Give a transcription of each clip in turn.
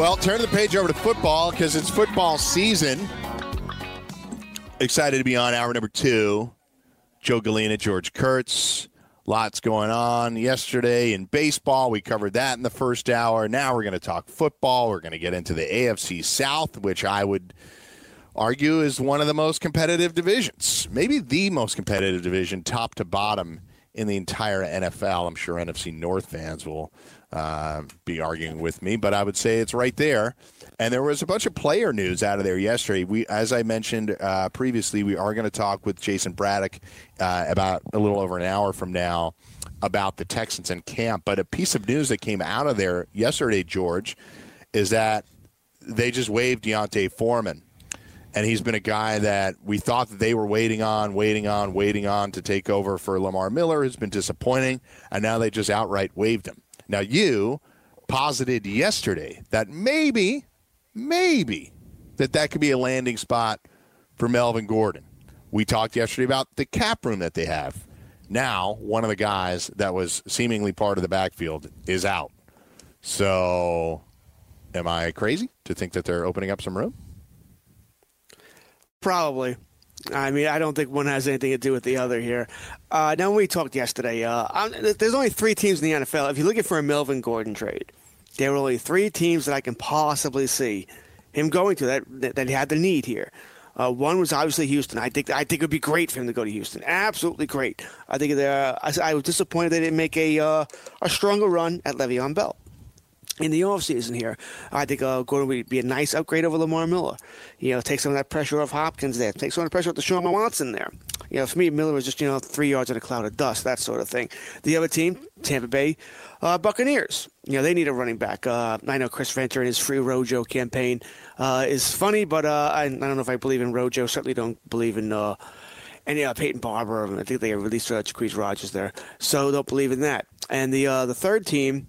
Well, turn the page over to football because it's football season. Excited to be on hour number two. Joe Galena, George Kurtz. Lots going on yesterday in baseball. We covered that in the first hour. Now we're going to talk football. We're going to get into the AFC South, which I would argue is one of the most competitive divisions, maybe the most competitive division, top to bottom in the entire NFL. I'm sure NFC North fans will uh, be arguing with me, but I would say it's right there. And there was a bunch of player news out of there yesterday. We, as I mentioned uh, previously, we are going to talk with Jason Braddock uh, about a little over an hour from now about the Texans and camp. But a piece of news that came out of there yesterday, George, is that they just waived D'Onta Foreman and he's been a guy that we thought that they were waiting on, waiting on, waiting on to take over for Lamar Miller, who's been disappointing, and now they just outright waived him. Now you posited yesterday that maybe, maybe that that could be a landing spot for Melvin Gordon. We talked yesterday about the cap room that they have. Now, one of the guys that was seemingly part of the backfield is out. So, am I crazy to think that they're opening up some room? Probably. I mean, I don't think one has anything to do with the other here. Uh, now, we talked yesterday, uh, there's only three teams in the NFL. If you're looking for a Melvin Gordon trade, there are only three teams that I can possibly see him going to that that, that had the need here. Uh, one was obviously Houston. I think I think it would be great for him to go to Houston. Absolutely great. I think uh, I, I was disappointed they didn't make a uh, a stronger run at Le'Veon Bell in the offseason here. I think uh, Gordon would be a nice upgrade over Lamar Miller. You know, take some of that pressure off Hopkins there. Take some of the pressure off the Deshaun Watson there. You know, for me, Miller was just, you know, three yards in a cloud of dust, that sort of thing. The other team, Tampa Bay uh, Buccaneers. You know, they need a running back. Uh, I know Chris Venture and his free Rojo campaign uh, is funny, but uh, I, I don't know if I believe in Rojo. Certainly don't believe in uh, and yeah, Peyton Barber. I think they released uh, Jacquizz Rodgers there, so don't believe in that. And the uh, the third team,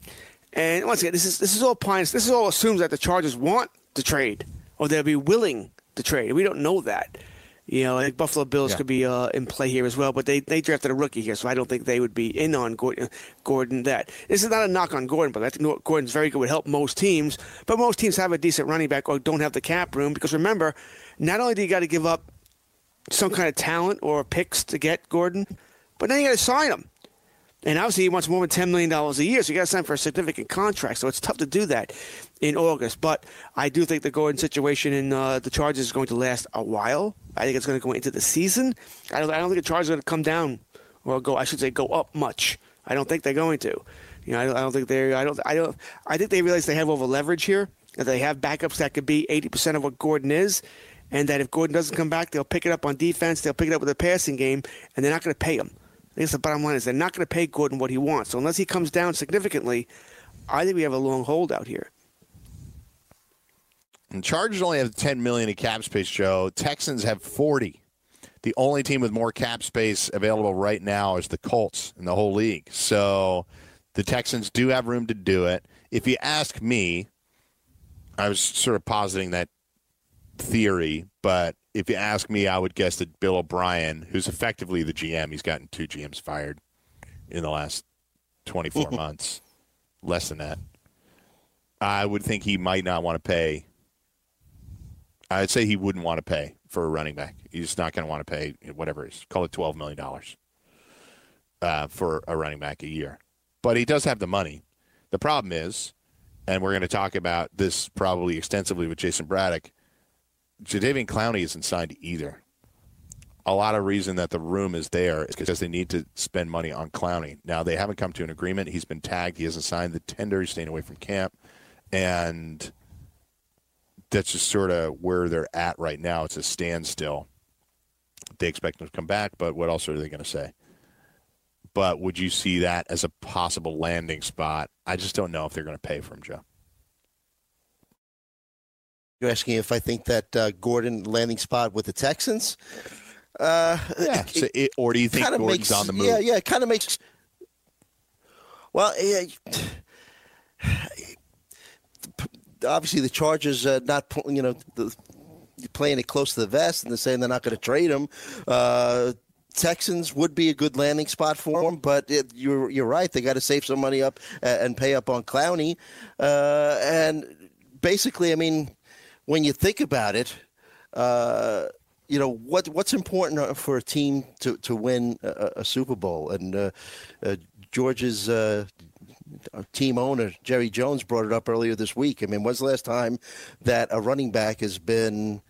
and once again, this is this is all pints. This is all assumes that the Chargers want to trade or they'll be willing to trade. We don't know that. You know, I think Buffalo Bills Yeah. could be uh, in play here as well, but they, they drafted a rookie here, so I don't think they would be in on Gordon. Gordon that this is not a knock on Gordon, but I think Gordon's very good. Would help most teams, but most teams have a decent running back or don't have the cap room because remember, not only do you got to give up some kind of talent or picks to get Gordon, but then you got to sign him. And obviously, he wants more than ten million dollars a year, so you got to sign for a significant contract. So it's tough to do that in August. But I do think the Gordon situation in uh, the Chargers is going to last a while. I think it's going to go into the season. I don't, I don't think the Chargers are going to come down or go. I should say go up much. I don't think they're going to. You know, I don't, I don't think they're. I don't. I don't. I think they realize they have over leverage here. That they have backups that could be eighty percent of what Gordon is, and that if Gordon doesn't come back, they'll pick it up on defense. They'll pick it up with a passing game, and they're not going to pay him. I guess the bottom line is they're not going to pay Gordon what he wants. So unless he comes down significantly, I think we have a long hold out here. And Chargers only have 10 million in cap space, Joe. Texans have 40. The only team with more cap space available right now is the Colts in the whole league. So the Texans do have room to do it. If you ask me, I was sort of positing that theory, but if you ask me, I would guess that Bill O'Brien, who's effectively the GM, he's gotten two GMs fired in the last 24 months, less than that. I would think he might not want to pay I'd say he wouldn't want to pay for a running back. He's not going to want to pay whatever it is. Call it twelve million dollars uh, for a running back a year. But he does have the money. The problem is, and we're going to talk about this probably extensively with Jason Braddock. Jadeveon Clowney isn't signed either. A lot of reason that the room is there is because they need to spend money on Clowney. Now they haven't come to an agreement. He's been tagged. He hasn't signed the tender. He's staying away from camp, and that's just sort of where they're at right now. It's a standstill. They expect him to come back, but what else are they going to say? But would you see that as a possible landing spot? I just don't know if they're going to pay for him, Joe. You're asking if I think that uh, Gordon landing spot with the Texans? Uh, Yeah. So it, or do you think Gordon's makes, on the move? Yeah, yeah, it kind of makes. Well, yeah, obviously the Chargers uh, not you know the, playing it close to the vest and they're saying they're not going to trade him. Uh, Texans would be a good landing spot for him, but it, you're you're right. They got to save some money up and, and pay up on Clowney, uh, and basically, I mean, when you think about it. Uh, you know what what's important for a team to, to win a, a Super Bowl and uh, uh, George's uh, team owner Jerry Jones brought it up earlier this week. I mean, when's the last time that a running back has been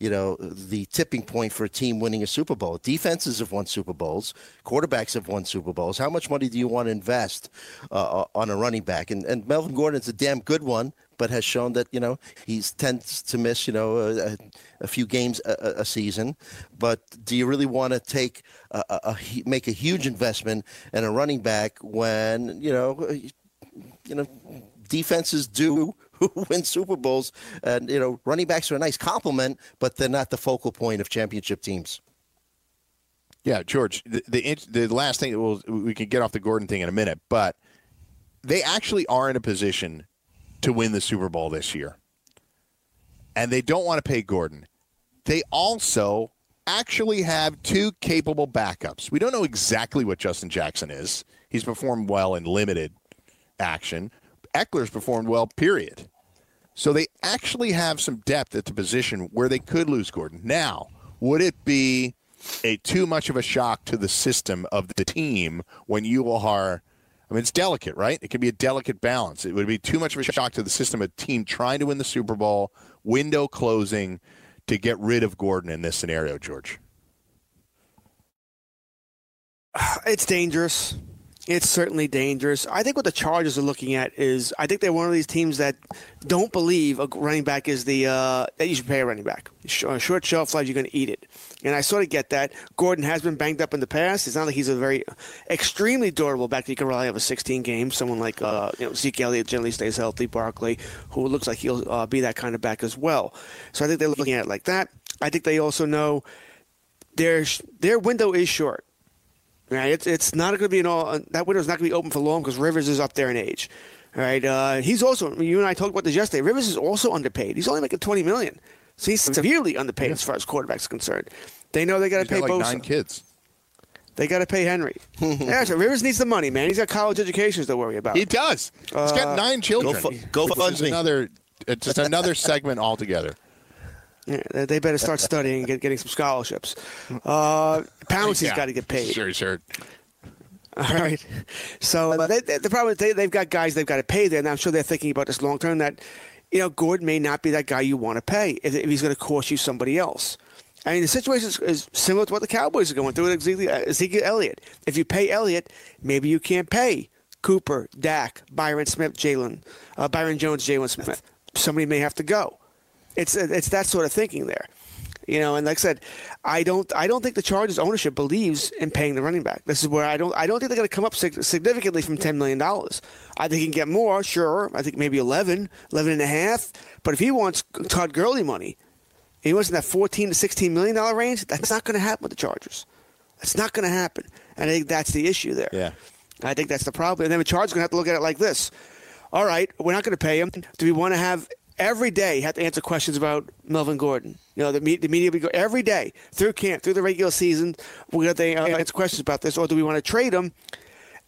you know, the tipping point for a team winning a Super Bowl. Defenses have won Super Bowls. Quarterbacks have won Super Bowls. How much money do you want to invest uh, on a running back? And, and Melvin Gordon's a damn good one, but has shown that, you know, he tends to miss, you know, a, a few games a, a- season. But do you really want to take a, a, make a huge investment in a running back when, you know, uh, you know, defenses do win Super Bowls, and you know, running backs are a nice compliment, but they're not the focal point of championship teams. Yeah, George. The the, the last thing we'll, we can get off the Gordon thing in a minute, but they actually are in a position to win the Super Bowl this year, and they don't want to pay Gordon. They also actually have two capable backups. We don't know exactly what Justin Jackson is. He's performed well in limited action. Ekeler's performed well. Period. So they actually have some depth at the position where they could lose Gordon. Now, would it be a too much of a shock to the system of the team when you are I mean it's delicate, right? It can be a delicate balance. It would be too much of a shock to the system, a team trying to win the Super Bowl, window closing to get rid of Gordon in this scenario, George. It's dangerous. It's certainly dangerous. I think what the Chargers are looking at is I think they're one of these teams that don't believe a running back is the uh, that you should pay a running back. A short shelf life, you're going to eat it, and I sort of get that. Gordon has been banged up in the past. It's not like he's a very extremely durable back that you can rely on for 16 games. Someone like uh, you know Zeke Elliott generally stays healthy. Barkley, who looks like he'll uh, be that kind of back as well. So I think they're looking at it like that. I think they also know their their window is short. Right, it's it's not going to be an all that window's not going to be open for long because Rivers is up there in age. All right, uh, he's also you and I talked about this yesterday. Rivers is also underpaid. He's only making twenty million, so he's severely underpaid as far as quarterbacks are concerned. They know they got to pay got like Bosa. nine kids. They got to pay Henry. yeah, so Rivers needs the money, man. He's got college educations to worry about. He does. He's got Uh, nine children. Go fu- go Which fund me. another it's just another segment altogether. Yeah, they- better start studying and get, getting some scholarships. Uh, Pouncey's Yeah. got to get paid. Sure, sure. All right. So uh, they, they, the problem is they, they've got guys they've got to pay there, and I'm sure they're thinking about this long term. That you know, Gordon may not be that guy you want to pay if, if he's going to cost you somebody else. I mean, the situation is, is similar to what the Cowboys are going through with Ezekiel, Ezekiel Elliott. If you pay Elliott, maybe you can't pay Cooper, Dak, Byron Smith, Jaylon, uh, Byron Jones, Jaylon Smith. Somebody may have to go. It's it's that sort of thinking there. You know, and like I said, I don't I don't think the Chargers ownership believes in paying the running back. This is where I don't I don't think they're going to come up significantly from ten million dollars. I think he can get more, sure. I think maybe 11, 11 and a half. But if he wants Todd Gurley money, he wants in that fourteen to sixteen million dollar range. That's not going to happen with the Chargers. That's not going to happen. And I think that's the issue there. Yeah. I think that's the problem. And then the Chargers going to have to look at it like this. All right, we're not going to pay him. Do we want to have every day have to answer questions about Melvin Gordon? You know, the, me- the media we go every day through camp, through the regular season. We're going to uh, answer questions about this, or do we want to trade him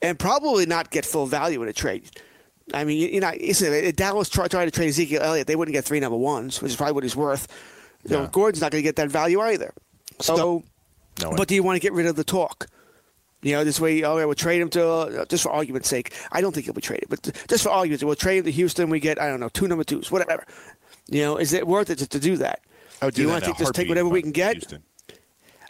and probably not get full value in a trade? I mean, you know, listen, if Dallas tried, tried to trade Ezekiel Elliott, they wouldn't get three number ones, which is probably what he's worth. You know, Gordon's not going to get that value either. So, No but do you want to get rid of the talk? You know, this way, oh, yeah, we'll trade him to, uh, just for argument's sake. I don't think he'll be traded, but th- just for argument's sake, we'll trade him to Houston. We get, I don't know, two number twos, whatever. You know, is it worth it to, to do that? Would do you that want to just take whatever we can get? Houston.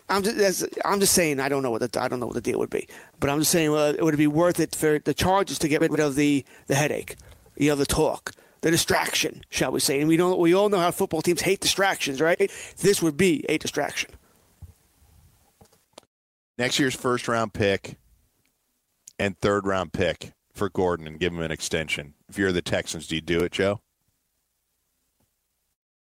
I'm just, that's, I'm just saying I don't know what the I don't know what the deal would be, but I'm just saying would it be worth it for the Chargers to get rid of the the headache, you know, the talk, the distraction, shall we say? And we don't we all know how football teams hate distractions, right? This would be a distraction. Next year's first round pick and third round pick for Gordon and give him an extension. If you're the Texans, do you do it, Joe?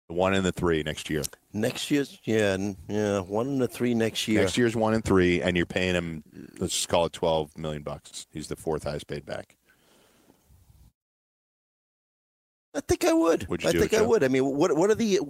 The one and the three next year. Next year's, yeah, yeah, one and a three next year. Next year's one and three, and you're paying him. Let's just call it twelve million bucks. He's the fourth highest paid back. I think I would. Would you I think it, I Joe? would. I mean, what what are the?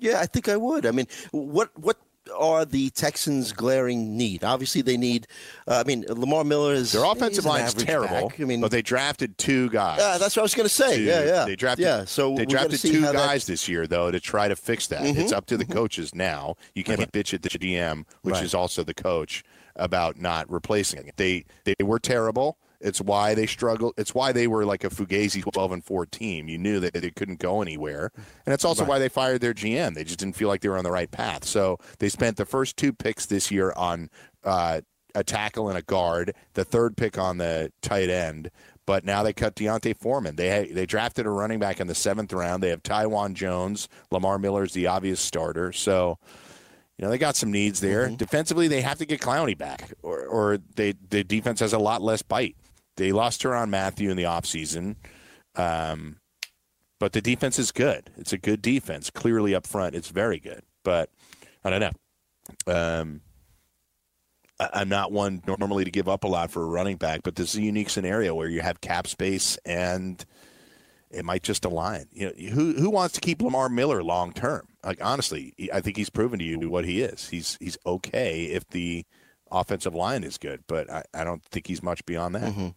Yeah, I think I would. I mean, what what are the Texans' glaring need? Obviously, they need. Uh, I mean, Lamar Miller is Their offensive line is terrible. back. I mean, but they drafted two guys. yeah, that's what I was going to say. to- yeah, yeah. They drafted. Yeah, so they drafted two how that- Mm-hmm. guys this year, though, to try to fix that. It's up to the coaches now. You can't bitch at the GM, which Right. is also the coach, about not replacing it. They they were terrible. It's why they struggled. It's why they were like a Fugazi 12 and 4 team. You knew that they couldn't go anywhere. And it's also why they fired their GM. They just didn't feel like they were on the right path. So they spent the first two picks this year on uh, a tackle and a guard, the third pick on the tight end. But now they cut D'Onta Foreman. They they drafted a running back in the seventh round. They have Taiwan Jones. Lamar Miller is the obvious starter. So you know, they got some needs there. Defensively, they have to get Clowney back, or, or they the defense has a lot less bite. They lost Tyrann Mathieu in the offseason, um, but the defense is good. It's a good defense. Clearly up front, it's very good. But I don't know. Um, I- I'm not one normally to give up a lot for a running back, but this is a unique scenario where you have cap space and it might just align. You know, who who wants to keep Lamar Miller long term? Like honestly, I think he's proven to you what he is. He's he's okay if the offensive line is good, but I, I don't think he's much beyond that. Mm-hmm.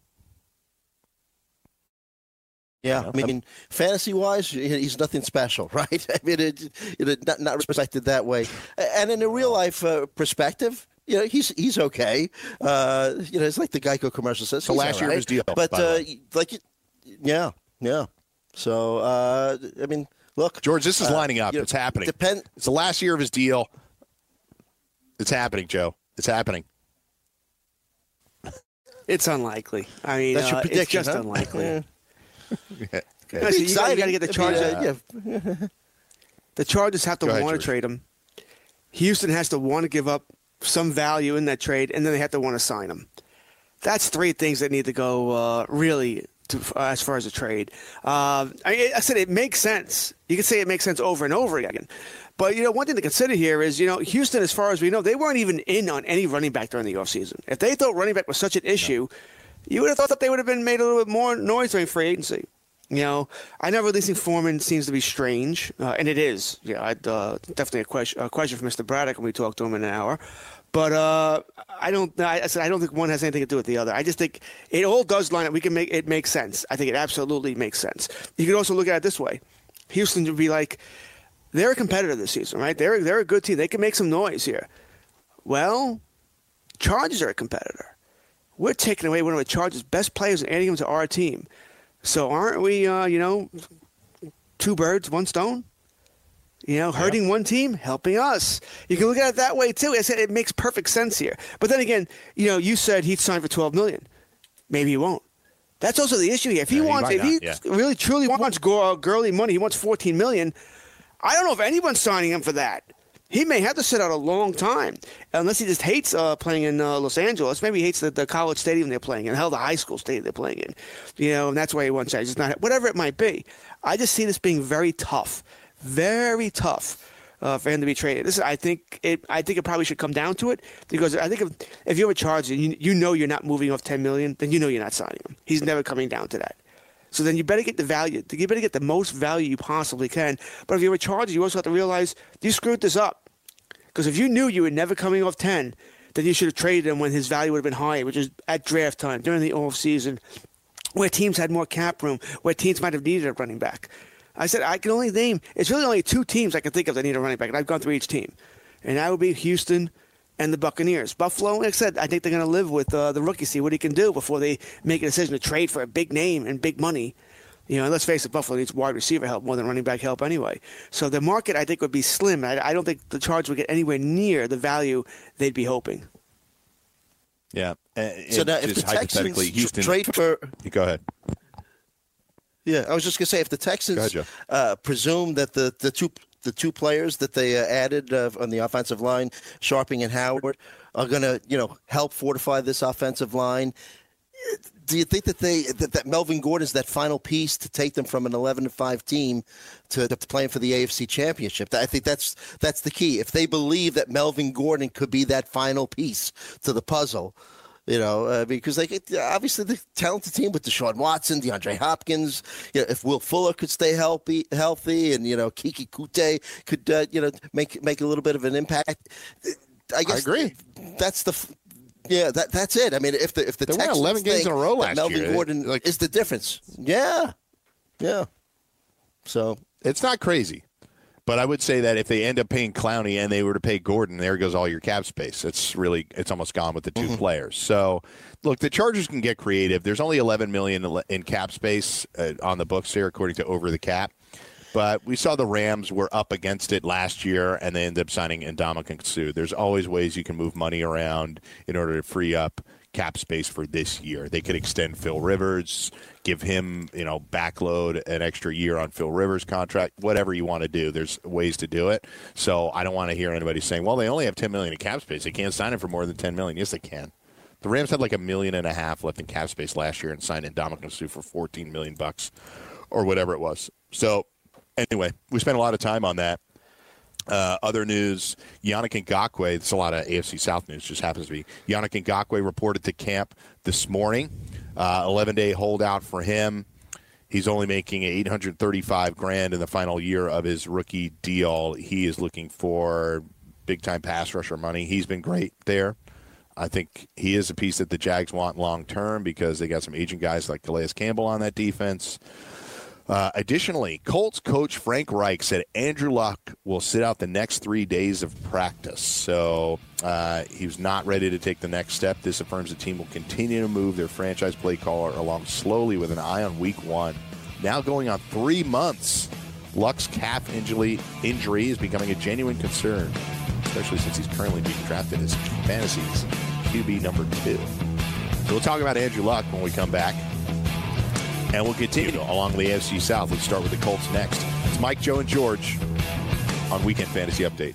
Yeah, know, I mean, fantasy wise, he's nothing special, right? I mean, it, it, not, not respected that way. And in a real life uh, perspective, you know, he's he's okay. Uh, you know, it's like the Geico commercial says. So last all year of right. his deal, but uh, like, yeah, yeah. So uh, I mean, look, George, this is uh, lining up. you know, it's happening. Depend. It's the last year of his deal. It's happening, Joe. It's happening. It's unlikely. I mean, That's your uh, prediction, it's just huh? unlikely. Yeah. Listen, you got, you got to get the I Chargers. uh, yeah. The Chargers have to want to George. trade him. Houston has to want to give up some value in that trade, and then they have to want to sign him. That's three things that need to go uh, really to, uh, as far as a trade. Uh, I, I said it makes sense. You can say it makes sense over and over again. But, you know, one thing to consider here is, you know, Houston, as far as we know, they weren't even in on any running back during the offseason. If they thought running back was such an issue, you would have thought that they would have been made a little bit more noise during free agency. You know, I know releasing Foreman seems to be strange, uh, and it is. Yeah, I'd, uh, definitely a question, a question for Mr. Braddock when we talk to him in an hour. But uh, I don't. I, said I don't think one has anything to do with the other. I just think it all does line up. We can make it make sense. I think it absolutely makes sense. You could also look at it this way: Houston would be like, they're a competitor this season, right? They're they're a good team. They can make some noise here. Well, Chargers are a competitor. We're taking away one of the Chargers' best players and adding him to our team. So aren't we, uh, you know, two birds, one stone? You know, hurting one team, helping us. You can look at it that way too. I said it makes perfect sense here. But then again, you know, you said he'd sign for twelve million. Maybe he won't. That's also the issue here. If he Yeah, wants, might if he not, yeah. really truly wants uh, Gurley money, he wants fourteen million. I don't know if anyone's signing him for that. He may have to sit out a long time, unless he just hates uh, playing in uh, Los Angeles. Maybe he hates the, the college stadium they're playing in, hell, the high school stadium they're playing in. You know, and that's why he wants. He's just not whatever it might be. I just see this being very tough, very tough. Uh, for him to be traded, this is, I think it. I think it probably should come down to it because I think if, if you're a Charger, you, you know you're not moving off ten million, then you know you're not signing him. He's never coming down to that. So then you better get the value. You better get the most value you possibly can. But if you're a Charger, you also have to realize you screwed this up. Because if you knew you were never coming off 10, then you should have traded him when his value would have been higher, which is at draft time, during the off season, where teams had more cap room, where teams might have needed a running back. I said I can only name. It's really only two teams I can think of that need a running back, and I've gone through each team, and that would be Houston and the Buccaneers. Buffalo, like I said, I think they're going to live with uh, the rookie, see what he can do before they make a decision to trade for a big name and big money. You know, and let's face it, Buffalo needs wide receiver help more than running back help anyway. So the market, I think, would be slim. I, I don't think the Chargers would get anywhere near the value they'd be hoping. Yeah. Uh, So and now, if the hypothetically, Texans Houston. trade for go ahead. Yeah, I was just gonna say if the Texans ahead, uh, presume that the, the two the two players that they uh, added uh, on the offensive line, Scharping and Howard, are gonna you know help fortify this offensive line. Do you think that they that, that Melvin Gordon is that final piece to take them from an eleven to five team to, to playing for the AFC Championship? I think that's that's the key. If they believe that Melvin Gordon could be that final piece to the puzzle, you know, uh, because they obviously the talented team with Deshaun Watson, DeAndre Hopkins. You know, if Will Fuller could stay healthy, healthy, and you know Keke Coutee could uh, you know make make a little bit of an impact. I guess I agree. That's the. Yeah, that that's it. I mean, if the if the They Texans 11 games in a row last Melvin year. Gordon Like- is the difference. Yeah, yeah. So It's not crazy. But I would say that if they end up paying Clowney and they were to pay Gordon, there goes all your cap space. It's really it's almost gone with the 2 players. So, look, the Chargers can get creative. There's only 11 million in cap space uh, on the books here, according to Over the Cap. But we saw the Rams were up against it last year, and they ended up signing Ndamukong Suh. There's always ways you can move money around in order to free up cap space for this year. They could extend Phil Rivers, give him, you know, backload an extra year on Phil Rivers' contract, whatever you want to do. There's ways to do it. So I don't want to hear anybody saying, "Well, they only have 10 million in cap space. They can't sign him for more than 10 million." Yes, they can. The Rams had like a million and a half left in cap space last year and signed Ndamukong Suh for 14 million bucks or whatever it was. So anyway, we spent a lot of time on that. Uh, other news: Yannick Ngakoue. It's a lot of AFC South news. Just happens to be Yannick Ngakoue reported to camp this morning. Uh, Eleven day holdout for him. He's only making 835 grand in the final year of his rookie deal. He is looking for big time pass rusher money. He's been great there. I think he is a piece that the Jags want long term because they got some aging guys like Calais Campbell on that defense. Uh, additionally, Colts coach Frank Reich said Andrew Luck will sit out the next three days of practice. So uh, he was not ready to take the next step. This affirms the team will continue to move their franchise play caller along slowly with an eye on week one. Now going on three months, Luck's calf injury, injury is becoming a genuine concern, especially since he's currently being drafted as fantasy's QB number two. So we'll talk about Andrew Luck when we come back. And we'll continue along the AFC South. Let's start with the Colts next. It's Mike, Joe, and George on Weekend Fantasy Update.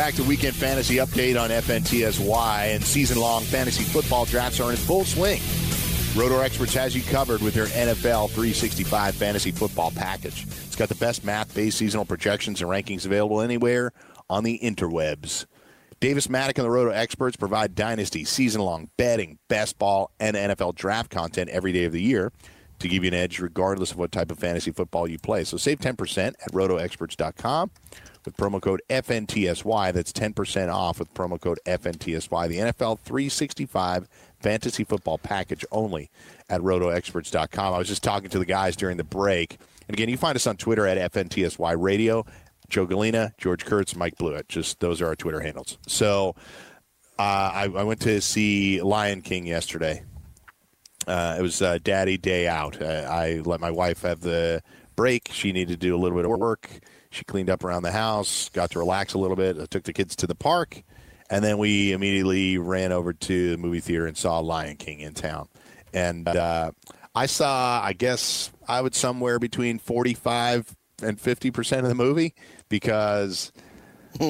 Back to Weekend Fantasy Update on FNTSY. And season long fantasy football drafts are in full swing. Roto Experts has you covered with their NFL 365 fantasy football package. It's got the best math based seasonal projections and rankings available anywhere on the interwebs. Davis Mattek and the Roto Experts provide dynasty, season long betting, best ball, and NFL draft content every day of the year to give you an edge regardless of what type of fantasy football you play. So save 10% at rotoexperts.com with promo code FNTSY. That's 10% off with promo code FNTSY. The NFL 365 fantasy football package only at rotoexperts.com. I was just talking to the guys during the break. And again, you find us on Twitter at FNTSY Radio. Joe Galena, George Kurtz, Mike Blewett. Just those are our Twitter handles. So uh, I, I went to see Lion King yesterday. Uh, it was uh, Daddy Day Out. Uh, I let my wife have the break. She needed to do a little bit of work. She cleaned up around the house, got to relax a little bit. I took the kids to the park, and then we immediately ran over to the movie theater and saw Lion King in town. and uh, I saw, I guess, I would somewhere between forty-five and fifty percent of the movie because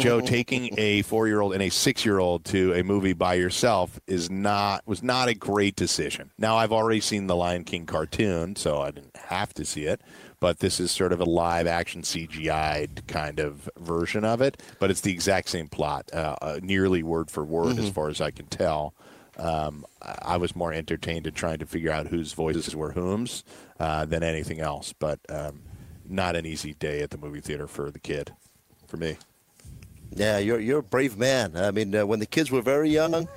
Joe taking a four-year-old and a six-year-old to a movie by yourself is not was not a great decision. Now I've already seen the Lion King cartoon, so I didn't have to see it. But this is sort of a live-action CGI kind of version of it. But it's the exact same plot, uh, uh, nearly word for word, as far as I can tell. Um, I I was more entertained in trying to figure out whose voices were whom's uh, than anything else. But um, not an easy day at the movie theater for the kid, for me. Yeah, you're you're a brave man. I mean, uh, when the kids were very young,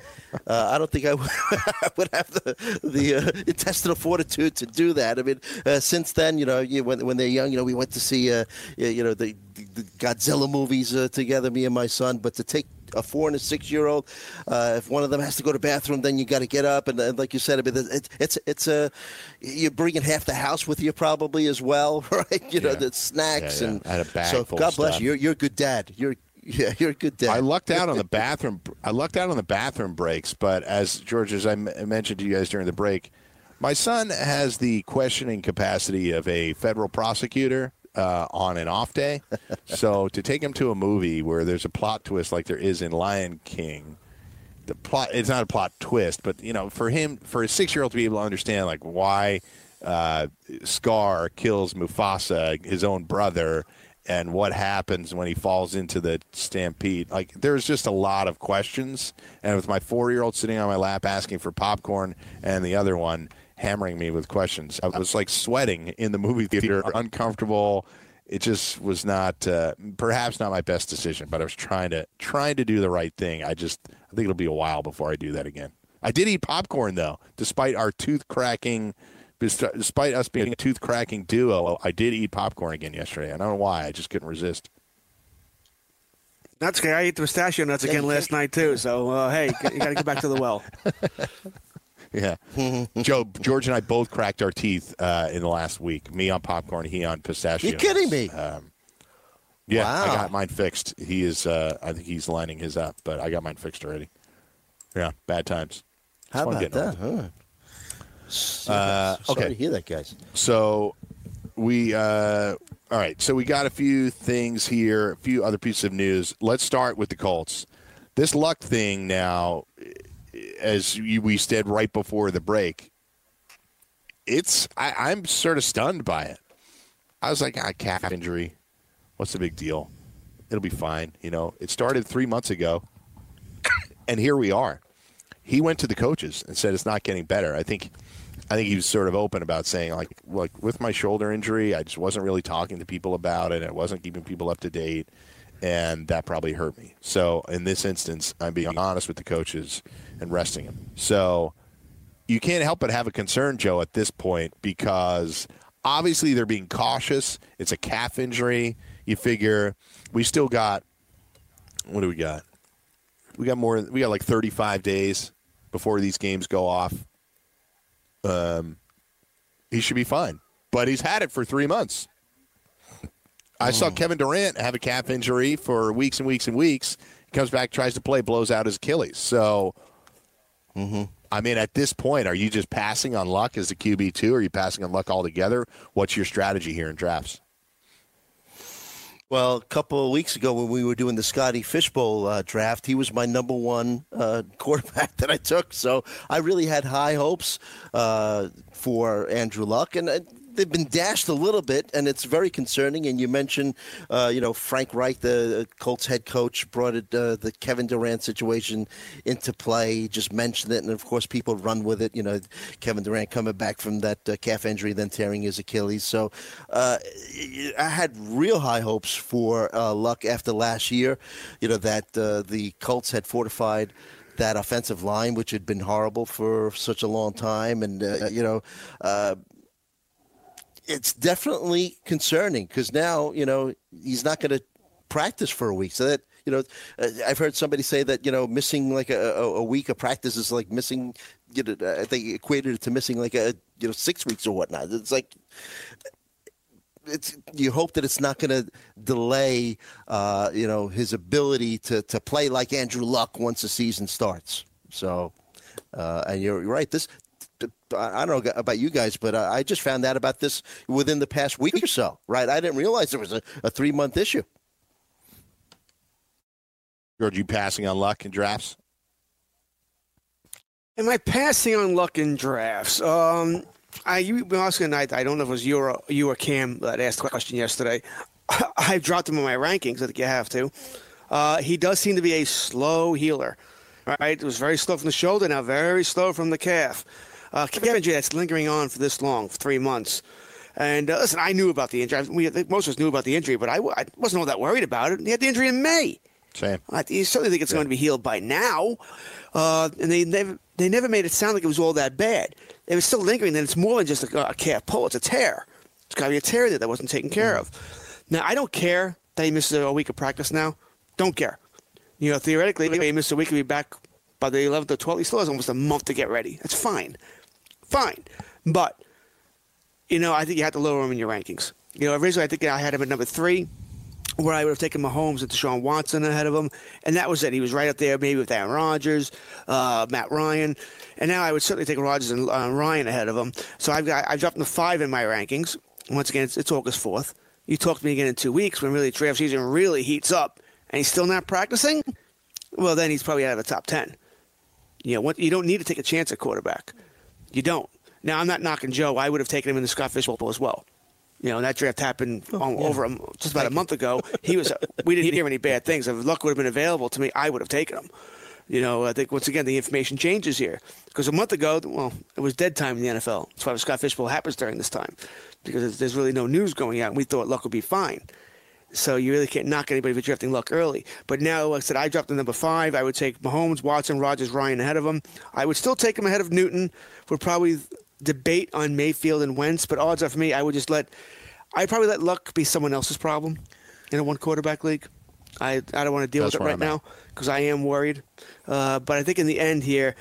uh, I don't think I would, I would have the the uh, intestinal fortitude to do that. I mean, uh, since then, you know, you, when when they're young, you know, we went to see, uh, you know, the, the Godzilla movies uh, together, me and my son. But to take a four and a six year old, uh, if one of them has to go to the bathroom, then you got to get up, and, and like you said, I mean, it's it's it's a you're bringing half the house with you probably as well, right? You know, the snacks Yeah, yeah. and I had a bag so God bless stuff. you. You're you're a good dad. You're yeah, you're a good dad. I lucked out on the bathroom. I lucked out on the bathroom breaks, but as George, as I m- mentioned to you guys during the break, my son has the questioning capacity of a federal prosecutor uh, on an off day. so to take him to a movie where there's a plot twist like there is in Lion King, the plot it's not a plot twist, but you know, for him, for a six year old to be able to understand like why uh, Scar kills Mufasa, his own brother, and what happens when he falls into the stampede. Like there's just a lot of questions, and with my four year old sitting on my lap asking for popcorn, and the other one hammering me with questions, I was like sweating in the movie theater, uncomfortable. It just was not, uh, perhaps not my best decision, but I was trying to trying to do the right thing. I just, I think it'll be a while before I do that again. I did eat popcorn though, despite our tooth cracking, despite us being a tooth cracking duo. I did eat popcorn again yesterday. I don't know why. I just couldn't resist. That's okay. I ate the pistachio nuts again last night too. So uh, hey, you got to get back to the well. Yeah, Joe, George, and I both cracked our teeth uh, in the last week. Me on popcorn, he on pistachio. You kidding me? Um, yeah, I got mine fixed. He is. Uh, I think he's lining his up, but I got mine fixed already. Yeah, bad times. How about getting that? Huh? Uh, Sorry okay. to hear that, guys. So we uh all right, so we got a few things here, a few other pieces of news. Let's start with the Colts. This luck thing now as we said right before the break, it's I, I'm sort of stunned by it. I was like, ah, calf injury. What's the big deal? It'll be fine. You know, it started three months ago, and here we are. He went to the coaches and said it's not getting better. I think, I think he was sort of open about saying like, like with my shoulder injury, I just wasn't really talking to people about it. I wasn't keeping people up to date, and that probably hurt me. So in this instance, I'm being honest with the coaches and resting him. So you can't help but have a concern, Joe, at this point because obviously they're being cautious. It's a calf injury. You figure we still got what do we got? We got more. We got like 35 days before these games go off. Um, he should be fine, but he's had it for three months. I saw Kevin Durant have a calf injury for weeks and weeks and weeks. He comes back, tries to play, blows out his Achilles. So, I mean, at this point, are you just passing on luck as the QB two? Or are you passing on luck altogether? What's your strategy here in drafts? Well, a couple of weeks ago when we were doing the Scotty Fishbowl uh, draft, he was my number one uh, quarterback that I took. So I really had high hopes uh, for Andrew Luck, and uh, they've been dashed a little bit, and it's very concerning. And you mentioned, uh, you know, Frank Reich, the Colts head coach, brought it uh, the Kevin Durant situation into play. He just mentioned it, and of course, people run with it. You know, Kevin Durant coming back from that uh, calf injury, then tearing his Achilles. So uh, I had real high hopes for uh, Luck after last year. You know that uh, the Colts had fortified that offensive line, which had been horrible for such a long time, and uh, you know. Uh, it's definitely concerning because now you know he's not going to practice for a week. So that you know, uh, I've heard somebody say that you know missing like a, a, week of practice is like missing. You know, I think equated it to missing like a you know six weeks or whatnot. It's like it's you hope that it's not going to delay uh, you know his ability to to play like Andrew Luck once the season starts. So, uh, and you're right. This I I don't know about you guys, but I I just found out about this within the past week or so. Right? I didn't realize it was a, a three month issue. George, you passing on luck in drafts? Am I passing on luck in drafts? Um, I you been asking tonight. I don't know if it was you or you or Cam that asked the question yesterday. I've dropped him in my rankings. I think you have to. Uh, he does seem to be a slow healer. Right? It was very slow from the shoulder. Now very slow from the calf. Uh, injury that's lingering on for this long, for three months. And uh, listen, I knew about the injury. We, most of us knew about the injury, but I, I wasn't all that worried about it. He had the injury in May. Same. I you certainly think it's going to be healed by now. Uh, and they never they never made it sound like it was all that bad. It was still lingering. Then it's more than just a, a calf pull. It's a tear. It's got to be a tear there that wasn't taken care of. Now I don't care that he misses a week of practice now. Don't care. You know, theoretically, he misses a week, he'll be back by the 11th or 12th. He still has almost a month to get ready. That's fine. Fine. But, you know, I think you have to lower him in your rankings. You know, originally I think I had him at number three where I would have taken Mahomes and Deshaun Watson ahead of him, and that was it. He was right up there, maybe with Aaron Rodgers, uh, Matt Ryan, and now I would certainly take Rodgers and uh, Ryan ahead of him. So I've got I've dropped him to five in my rankings. Once again, it's, it's August fourth. You talk to me again in two weeks when really draft season really heats up, and he's still not practicing. Well, then he's probably out of the top ten. You know, what, you don't need to take a chance at quarterback. You don't. Now I'm not knocking Joe. I would have taken him in the Scott Fish Bowl as well. You know, that draft happened oh, on, over a, just about a month ago. He was. Uh, we didn't hear any bad things. If luck would have been available to me, I would have taken him. You know, I think once again the information changes here because a month ago, well, it was dead time in the NFL. That's why the Scott Fish Bowl happens during this time because there's- there's really no news going out. and We thought luck would be fine. So you really can't knock anybody for drafting luck early. But now, like I said, I dropped to number five. I would take Mahomes, Watson, Rodgers, Ryan ahead of him. I would still take him ahead of Newton. Would probably debate on Mayfield and Wentz, but odds are for me, I would just let. I'd probably let luck be someone else's problem in a one quarterback league. I I don't want to deal That's with it right I'm now because I am worried. Uh, but I think in the end here,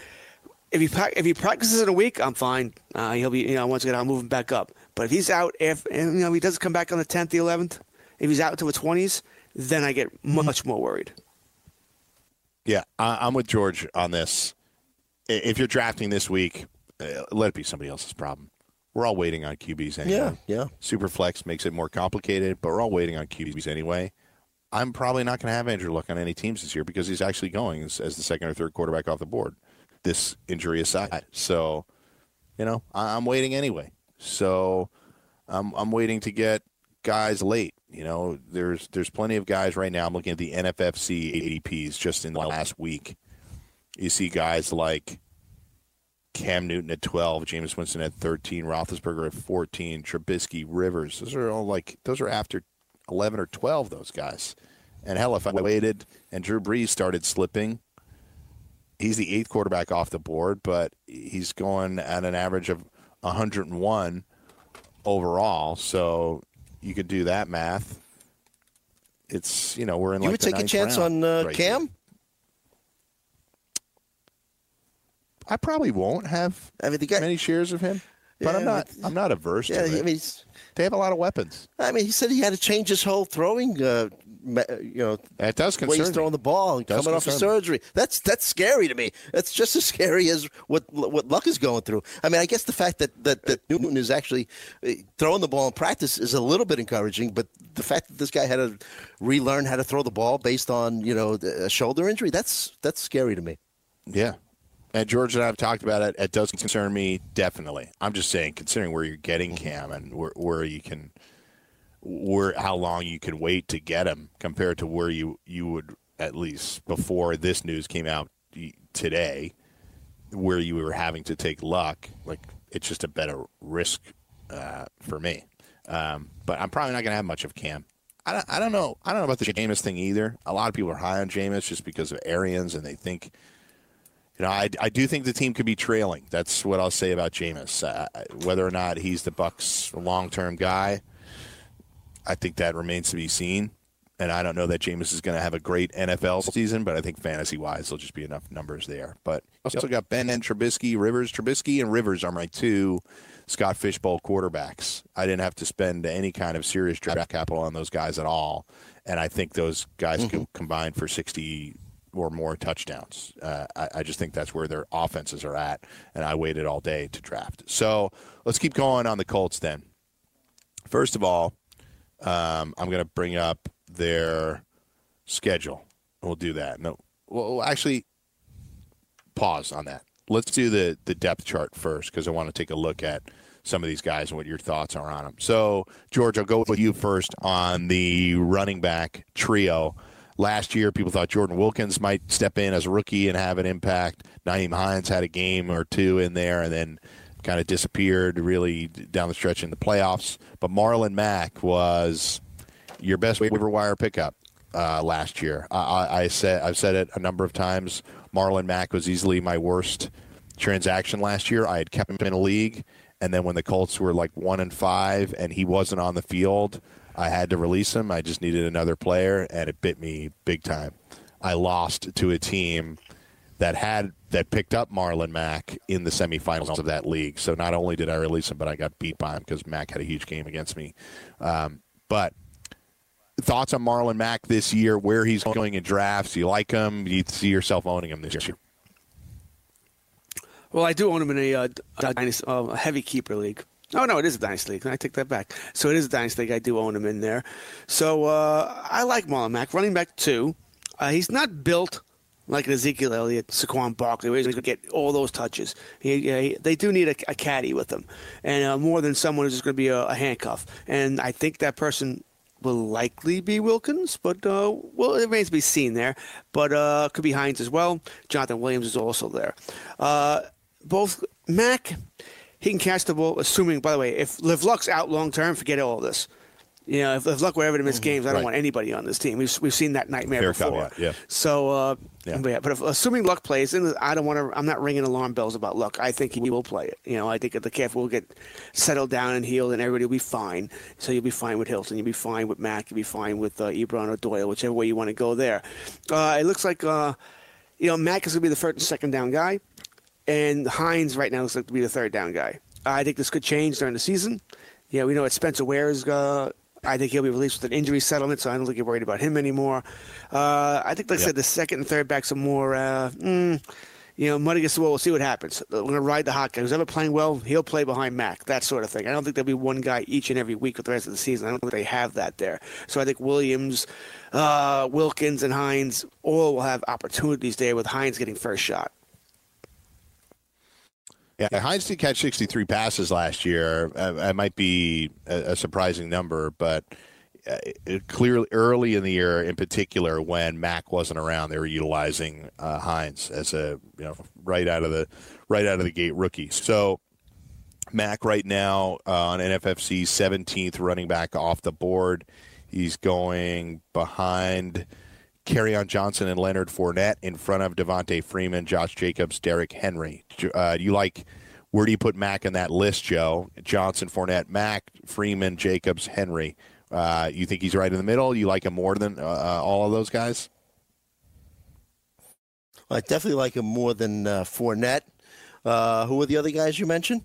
if he if he practices in a week, I'm fine. Uh, he'll be you know once again I'll move him back up. But if he's out if and, you know he doesn't come back on the 10th, the 11th, if he's out to the 20s, then I get much more worried. Yeah, I, I'm with George on this. If you're drafting this week, uh, let it be somebody else's problem. We're all waiting on QBs anyway. Yeah, yeah. Superflex makes it more complicated, but we're all waiting on QBs anyway. I'm probably not going to have Andrew Luck on any teams this year because he's actually going as, as the second or third quarterback off the board. This injury aside, so you know I, I'm waiting anyway. So I'm I'm waiting to get guys late. You know, there's there's plenty of guys right now. I'm looking at the NFFC ADPs just in the last week. You see guys like Cam Newton at 12, Jameis Winston at 13, Roethlisberger at 14, Trubisky, Rivers. Those are all like those are after 11 or 12. Those guys. And hell, if I waited and Drew Brees started slipping, he's the eighth quarterback off the board, but he's going at an average of 101 overall. So you could do that math. It's you know we're in. You like would take a chance on uh, right Cam? I probably won't have I mean, the guy. many shares of him, but I'm not. I'm not averse yeah, to it. I mean, they have a lot of weapons. I mean, he said he had to change his whole throwing. Uh, you know, That does way he's concern me. throwing the ball and coming off of concern me. surgery. That's that's scary to me. That's just as scary as what what Luck is going through. I mean, I guess the fact that that, that Newton is actually uh, throwing the ball in practice is a little bit encouraging, but the fact that this guy had to relearn how to throw the ball based on you know a shoulder injury that's that's scary to me. Yeah. And George and I have talked about it. It does concern me definitely. I'm just saying, considering where you're getting Cam and where, where you can, where how long you can wait to get him compared to where you you would at least before this news came out today, where you were having to take luck. Like it's just a better risk uh, for me. Um, but I'm probably not going to have much of Cam. I don't, I don't know. I don't know about the Jameis thing either. A lot of people are high on Jameis just because of Arians, and they think you know, I, I do think the team could be trailing. That's what I'll say about Jameis. Uh, whether or not he's the Bucs' long-term guy, I think that remains to be seen. And I don't know that Jameis is going to have a great NFL season, but I think fantasy-wise, there'll just be enough numbers there. But I also got Ben and Trubisky, Rivers, Trubisky, and Rivers are my two Scott Fishbowl quarterbacks. I didn't have to spend any kind of serious draft capital on those guys at all, and I think those guys could combine for 60 or more touchdowns. Uh, I, I just think that's where their offenses are at, and I waited all day to draft. So let's keep going on the Colts then. First of all, um, I'm going to bring up their schedule. We'll do that. No, well, actually, pause on that. Let's do the the depth chart first because I want to take a look at some of these guys and what your thoughts are on them. So, George, I'll go with you first on the running back trio. Last year, people thought Jordan Wilkins might step in as a rookie and have an impact. Nyheim Hines had a game or two in there and then kind of disappeared really down the stretch in the playoffs. But Marlon Mack was your best waiver wire pickup uh, last year. I, I, I said I've said it a number of times. Marlon Mack was easily my worst transaction last year. I had kept him in a league, and then when the Colts were like one and five, and he wasn't on the field, I had to release him. I just needed another player, and it bit me big time. I lost to a team that had that picked up Marlon Mack in the semifinals of that league. So not only did I release him, but I got beat by him because Mack had a huge game against me. Um, but thoughts on Marlon Mack this year, where he's going in drafts? You like him? You see yourself owning him this year? Well, I do own him in a, uh, uh, a heavy keeper league. Oh no, it is a dynasty league. I take that back. So it is a dynasty league. I do own him in there. So uh, I like Marlon Mack, running back two. Uh, he's not built like an Ezekiel Elliott, Saquon Barkley, where he's going to get all those touches. He, he, they do need a, a caddy with them, and uh, more than someone who's just going to be a, a handcuff. And I think that person will likely be Wilkins, but uh, well, it remains to be seen there. But uh, could be Hines as well. Jonathan Williams is also there. Uh, both Mack, he can catch the ball. Assuming, by the way, if Liv Luck's out long term, forget all of this. You know, if, if Luck were ever to miss games, I don't right. want anybody on this team. We've, we've seen that nightmare Fair before. yeah. So, uh, Yeah. but, yeah, but if, assuming Luck plays, and I don't want to. I'm not ringing alarm bells about Luck. I think he will play it. You know, I think the calf will get settled down and healed, and everybody will be fine. So you'll be fine with Hilton. You'll be fine with Mack. You'll be fine with uh, Ebron or Doyle, whichever way you want to go there. Uh, it looks like uh, you know Mack is going to be the first and second down guy, and Hines right now looks like to be the third down guy. I think this could change during the season. Yeah, we know that Spencer Ware is. Uh, I think he'll be released with an injury settlement, so I don't think you're worried about him anymore. Uh, I think, like I said, the second and third backs are more, uh, mm, you know, muddy against the wall. We'll see what happens. We're going to ride the hot guy. Who's ever playing well, he'll play behind Mack, that sort of thing. I don't think there'll be one guy each and every week with the rest of the season. I don't think they have that there. So I think Williams, uh, Wilkins, and Hines all will have opportunities there, with Hines getting first shot. Yeah, Hines did catch 63 passes last year. Uh, that might be a, a surprising number, but uh, it, clearly early in the year, in particular, when Mack wasn't around, they were utilizing uh, Hines as a you know right out of the right out of the gate rookie. So Mack right now uh, on NFFC 17th running back off the board. He's going behind on Johnson and Leonard Fournette in front of Devonta Freeman, Josh Jacobs, Derrick Henry. Uh, you like where do you put Mack in that list, Joe? Johnson, Fournette, Mack, Freeman, Jacobs, Henry. Uh, you think he's right in the middle? You like him more than uh, uh, all of those guys? I definitely like him more than uh, Fournette. Uh, who were the other guys you mentioned?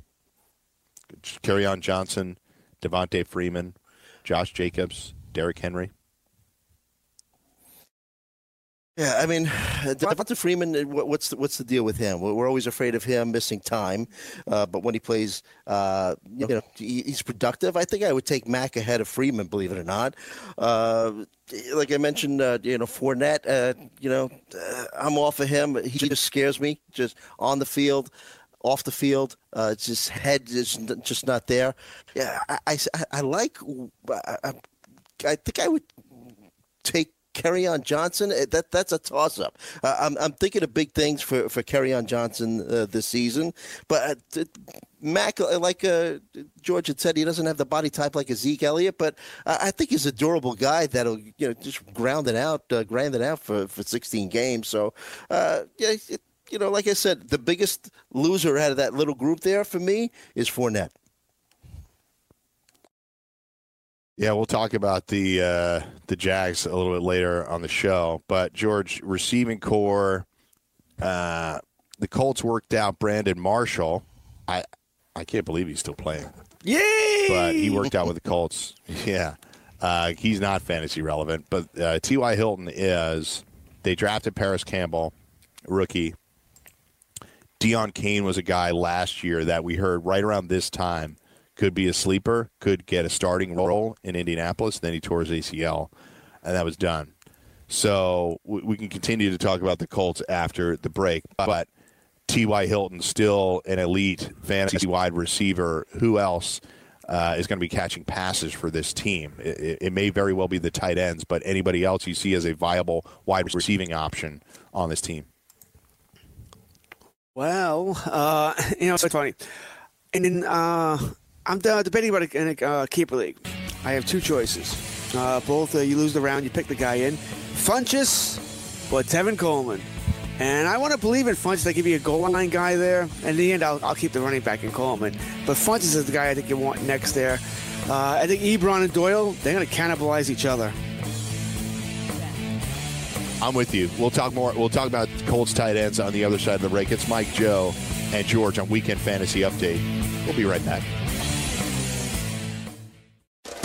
Kerryon Johnson, Devonta Freeman, Josh Jacobs, Derrick Henry. Yeah, I mean, Devonta Freeman. uh, What's the, what's the deal with him? We're always afraid of him missing time, uh, but when he plays, uh, you know, he's productive. I think I would take Mack ahead of Freeman, believe it or not. Uh, like I mentioned, uh, you know, Fournette. Uh, you know, uh, I'm off of him. He just scares me, just on the field. Off the field, uh, it's his head is just not there. Yeah, I, I, I like. I, I think I would take on Johnson. Uh, That that's a toss up. Uh, I'm I'm thinking of big things for for on Johnson uh, this season, but uh, Mack, uh, like uh, George had said, he doesn't have the body type like a Zeke Elliott, but I I think he's a durable guy that'll you know just ground it out, uh, grind it out for, for 16 games. So uh, yeah. It, you know, like I said, the biggest loser out of that little group there for me is Fournette. Yeah, we'll talk about the uh, the Jags a little bit later on the show. But George, receiving corps, uh, the Colts worked out Brandon Marshall. I I can't believe he's still playing. Yay! But he worked out with the Colts. Yeah, uh, he's not fantasy relevant, but uh, T.Y. Hilton is. they drafted Parris Campbell, rookie. Deon Cain was a guy last year that we heard right around this time could be a sleeper, could get a starting role in Indianapolis. Then he tore his ACL, and that was done. So we, can continue to talk about the Colts after the break, but T.Y. Hilton still an elite fantasy wide receiver. Who else uh, is going to be catching passes for this team? It, it, it may very well be the tight ends, but anybody else you see as a viable wide receiving option on this team? Well, uh, you know, it's funny. And then uh, I'm debating about a, a keeper league. I have two choices. Uh, both uh, you lose the round, you pick the guy in. Funchess or Tevin Coleman. And I want to believe in Funchess. They give you a goal line guy there. And in the end, I'll, I'll keep the running back in Coleman. But Funchess is the guy I think you want next there. Uh, I think Ebron and Doyle, they're going to cannibalize each other. I'm with you. We'll talk more. We'll talk about Colts tight ends on the other side of the break. It's Mike, Joe, and George on Weekend Fantasy Update. We'll be right back.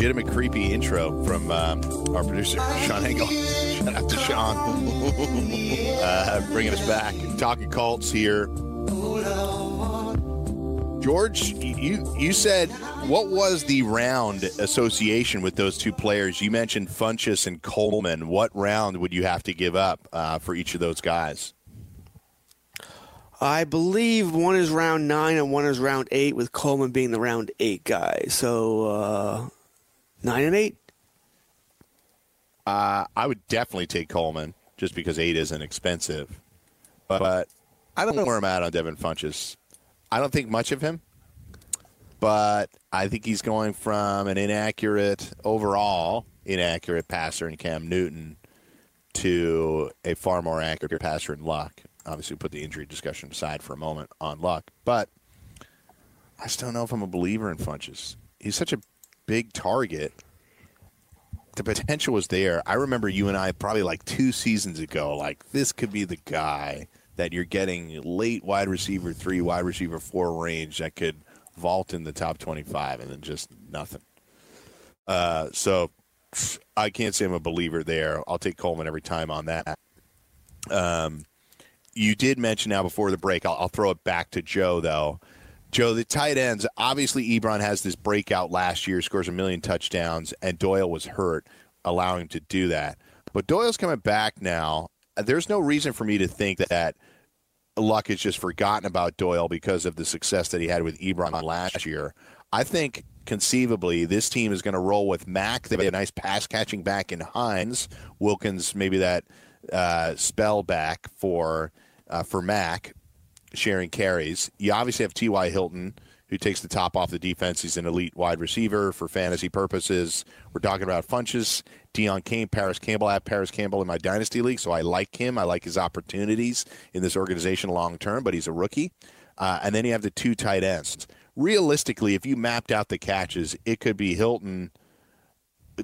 Legitimate creepy intro from um, our producer Sean Engel. Shout out to Sean, uh, bringing us back. Talking cults here. George, you you said what was the round association with those two players? You mentioned Funchess and Coleman. What round would you have to give up uh, for each of those guys? I believe one is round nine and one is round eight, with Coleman being the round eight guy. So uh, nine and eight. Uh, I would definitely take Coleman just because eight isn't expensive. But, but I don't know where I'm at on Devin Funchess. I don't think much of him, but I think he's going from an inaccurate, overall inaccurate passer in Cam Newton to a far more accurate passer in Luck. Obviously, put the injury discussion aside for a moment on Luck, but I still don't know if I'm a believer in Funchess. He's such a big target the potential was there. I remember you and I probably like two seasons ago, like this could be the guy that you're getting late wide receiver three, wide receiver four range that could vault in the top 25 and then just nothing. Uh, so I can't say I'm a believer there. I'll take Coleman every time on that. Um, you did mention now before the break, I'll, I'll throw it back to Joe though. Joe, the tight ends, obviously Ebron has this breakout last year, scores a million touchdowns, and Doyle was hurt, allowing him to do that. But Doyle's coming back now. There's no reason for me to think that Luck has just forgotten about Doyle because of the success that he had with Ebron last year. I think conceivably this team is going to roll with Mack. They have a nice pass catching back in Hines. Wilkins, maybe that uh, spell back for uh, for Mack sharing carries. You obviously have T.Y. Hilton, who takes the top off the defense. He's an elite wide receiver for fantasy purposes. We're talking about Funchess, Deon Cain, Parris Campbell. I have Parris Campbell in my dynasty league, so I like him. I like his opportunities in this organization long term, but he's a rookie. Uh, and then you have the two tight ends. Realistically, if you mapped out the catches, it could be Hilton,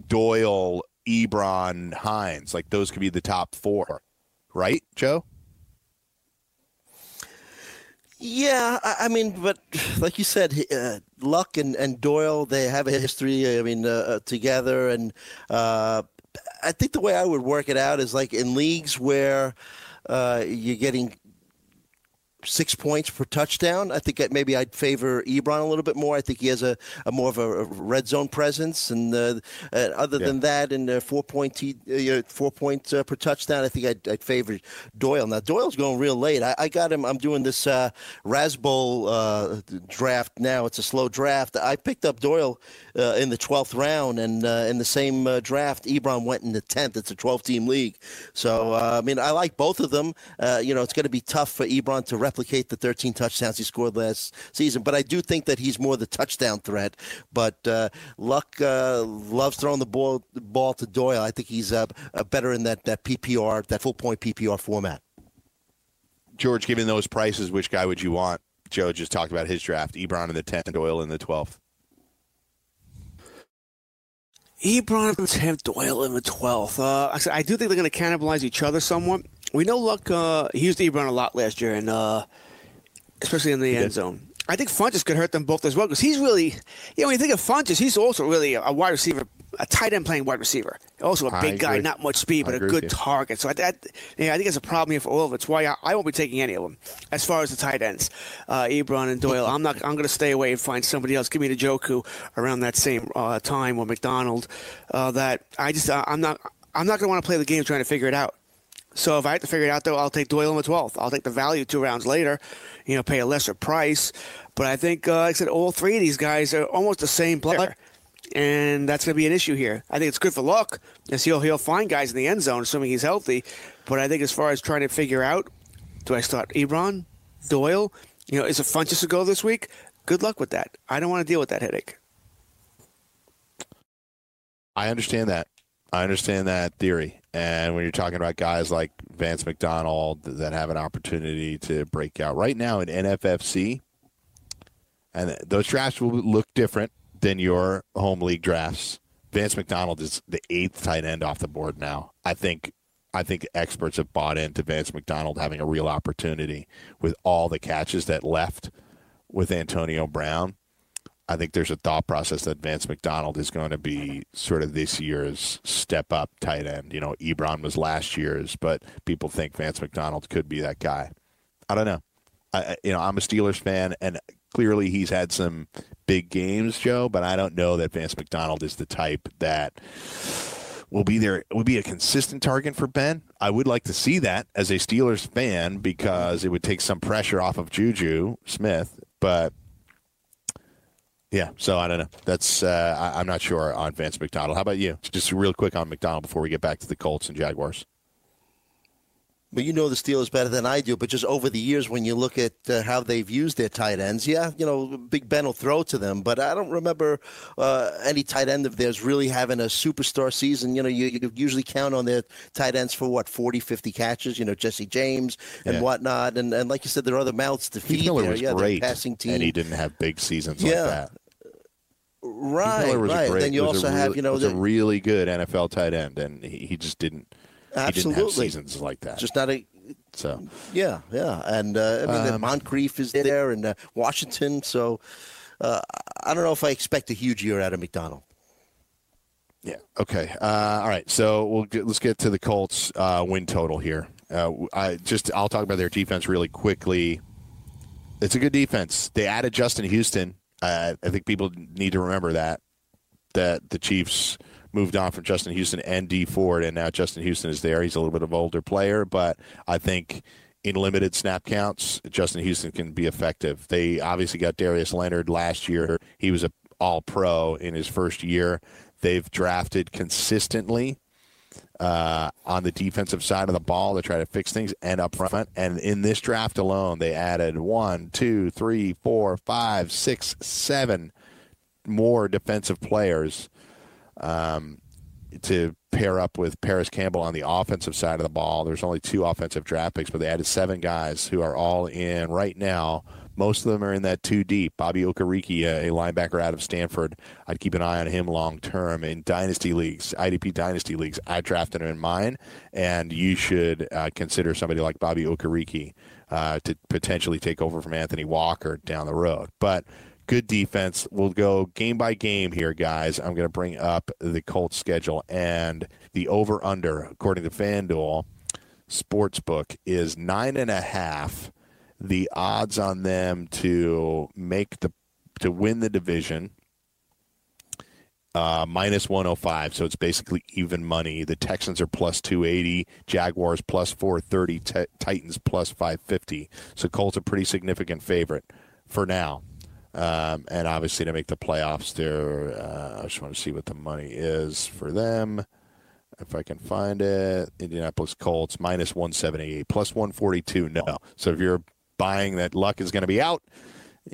Doyle, Ebron, Hines. Like those could be the top four, right, Joe? Yeah, I, I mean, but like you said, uh, Luck and, and Doyle, they have a history. I mean, uh, uh, together, and uh, I think the way I would work it out is like in leagues where uh, you're getting six points per touchdown. I think that maybe I'd favor Ebron a little bit more. I think he has a, a more of a, red zone presence, and uh, uh, other than that, and uh, four point t- uh, four point uh, per touchdown, I think I'd, I'd favor Doyle. Now Doyle's going real late. I, I got him. I'm doing this uh, Razzball uh, draft now. It's a slow draft. I picked up Doyle uh, in the 12th round, and uh, in the same uh, draft, Ebron went in the 10th. It's a 12 team league. So, uh, I mean, I like both of them. Uh, you know, it's going to be tough for Ebron to replicate the 13 touchdowns he scored last season, but I do think that he's more the touchdown threat. But uh, Luck uh, loves throwing the ball, the ball to Doyle. I think he's uh, uh, better in that, that PPR, that full point PPR format. George, given those prices, which guy would you want? Joe just talked about his draft. Ebron in the 10th, Doyle in the 12th. Ebron in the tenth, Doyle in the twelfth. Uh, I said I do think they're going to cannibalize each other somewhat. We know Luck. Uh, he used Ebron a lot last year, and uh, especially in the end zone. I think Funchess could hurt them both as well because he's really, you know, when you think of Funchess, he's also really a, wide receiver, a tight end playing wide receiver. Also a big guy, not much speed, but I a good target. So I, that, yeah, I think it's a problem here for all of it. It's why I, I won't be taking any of them as far as the tight ends, uh, Ebron and Doyle. I'm not. I'm going to stay away and find somebody else. Give me the Njoku around that same uh, time or McDonald. Uh, that I just uh, I'm not. I'm not going to want to play the game trying to figure it out. So if I have to figure it out, though, I'll take Doyle in the 12th. I'll take the value two rounds later, you know, pay a lesser price. But I think, uh, like I said, all three of these guys are almost the same player. And that's going to be an issue here. I think it's good for luck, as he'll, he'll find guys in the end zone, assuming he's healthy. But I think as far as trying to figure out, do I start Ebron, Doyle? You know, is it fun just to go this week? Good luck with that. I don't want to deal with that headache. I understand that. I understand that theory. And when you're talking about guys like Vance McDonald that have an opportunity to break out right now in NFFC, and those drafts will look different than your home league drafts. Vance McDonald is the eighth tight end off the board now. I think I think experts have bought into Vance McDonald having a real opportunity with all the catches that left with Antonio Brown. I think there's a thought process that Vance McDonald is going to be sort of this year's step up tight end. You know, Ebron was last year's, but people think Vance McDonald could be that guy. I don't know. I, you know, I'm a Steelers fan, and clearly he's had some big games, Joe. But I don't know that Vance McDonald is the type that will be there. Will be a consistent target for Ben. I would like to see that as a Steelers fan because it would take some pressure off of Juju Smith. But yeah, so I don't know. That's uh, I, I'm not sure on Vance McDonald. How about you? Just real quick on McDonald before we get back to the Colts and Jaguars. Well, you know the Steelers better than I do. But just over the years, when you look at uh, how they've used their tight ends, yeah, you know, Big Ben will throw to them. But I don't remember uh, any tight end of theirs really having a superstar season. You know, you, you usually count on their tight ends for what 40, 50 catches. You know, Jesse James and Yeah. whatnot. And and like you said, there are other mouths to feed Miller there. was yeah, great, passing team. and he didn't have big seasons Yeah. like that. Right, was right. a great. then you was a also have you know was the, a really good NFL tight end, and he, he just didn't. He didn't have Absolutely. seasons like that. just not a so Yeah, yeah, and uh, I mean Um, Moncrief is there, and uh, Washington. So uh, I don't know if I expect a huge year out of McDonald. Yeah. Okay. Uh, all right. So we'll get, let's get to the Colts uh, win total here. Uh, I just I'll talk about their defense really quickly. It's a good defense. They added Justin Houston. Uh, I think people need to remember that that the Chiefs moved on from Justin Houston and Dee Ford, and now Justin Houston is there. He's a little bit of older player, but I think in limited snap counts, Justin Houston can be effective. They obviously got Darius Leonard last year. He was a All Pro in his first year. They've drafted consistently uh, on the defensive side of the ball to try to fix things and up front. And in this draft alone, they added one, two, three, four, five, six, seven more defensive players um, to pair up with Parris Campbell on the offensive side of the ball. There's only two offensive draft picks, but they added seven guys who are all in right now. Most of them are in that two deep. Bobby Okereke, a linebacker out of Stanford, I'd keep an eye on him long term in dynasty leagues, IDP dynasty leagues. I drafted him in mine, and you should uh, consider somebody like Bobby Okereke uh, to potentially take over from Anthony Walker down the road. But good defense. We'll go game by game here, guys. I'm going to bring up the Colts schedule and the over under, according to FanDuel Sportsbook, is nine and a half. The odds on them to make the to win the division uh, minus 105 so it's basically even money. The texans are plus 280 jaguars plus 430 Ti- titans plus 550 so colts are a pretty significant favorite for now. Um, and obviously to make the playoffs there uh, i just want to see what the money is for them. If I can find it, Indianapolis Colts minus 178, plus 142. No. So if you're buying that luck is going to be out,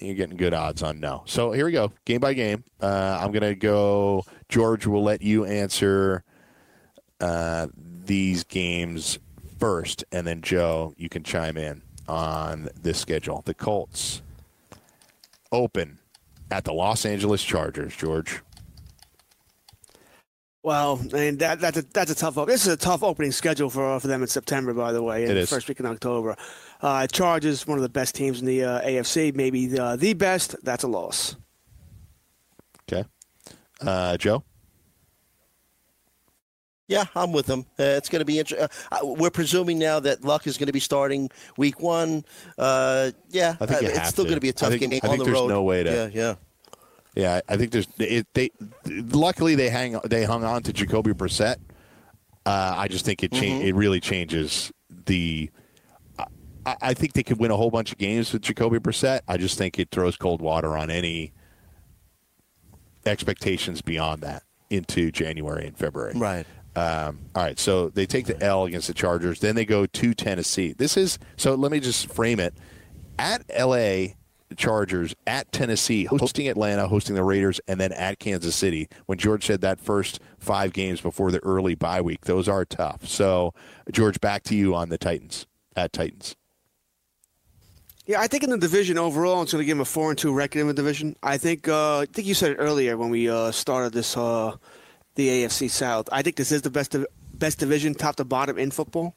you're getting good odds on no. So here we go, game by game. Uh, I'm going to go. George will let you answer uh, these games first, and then Joe, you can chime in on this schedule. The Colts open at the Los Angeles Chargers. George. Well, and that, that's a that's a tough. op- This is a tough opening schedule for for them in September, by the way, and It the is. first week in October. Uh, Chargers, one of the best teams in the uh, AFC, maybe the, the best. That's a loss. Okay. Uh, Joe. Yeah, I'm with them. Uh, it's going to be interesting. Uh, uh, we're presuming now that Luck is going to be starting week one. Uh, yeah, I think uh, it's still to. going to be a tough think- game I on think the there's road. no way to- Yeah, yeah. Yeah, I think there's it, they. Luckily, they hang they hung on to Jacoby Brissett. Uh, I just think it cha- Mm-hmm. it really changes the. I, I think they could win a whole bunch of games with Jacoby Brissett. I just think it throws cold water on any expectations beyond that into January and February. Right. Um, all right, so they take the L against the Chargers. Then they go to Tennessee. This is so. Let me just frame it: at L.A. Chargers, at Tennessee, hosting Atlanta, hosting the Raiders, and then at Kansas City. When George said that first five games before the early bye week, those are tough. So, George, back to you on the Titans at Titans. Yeah, I think in the division overall, it's going to give them a four and two record in the division. I think uh, I think you said it earlier when we uh, started this uh, the AFC South. I think this is the best best division, top to bottom in football.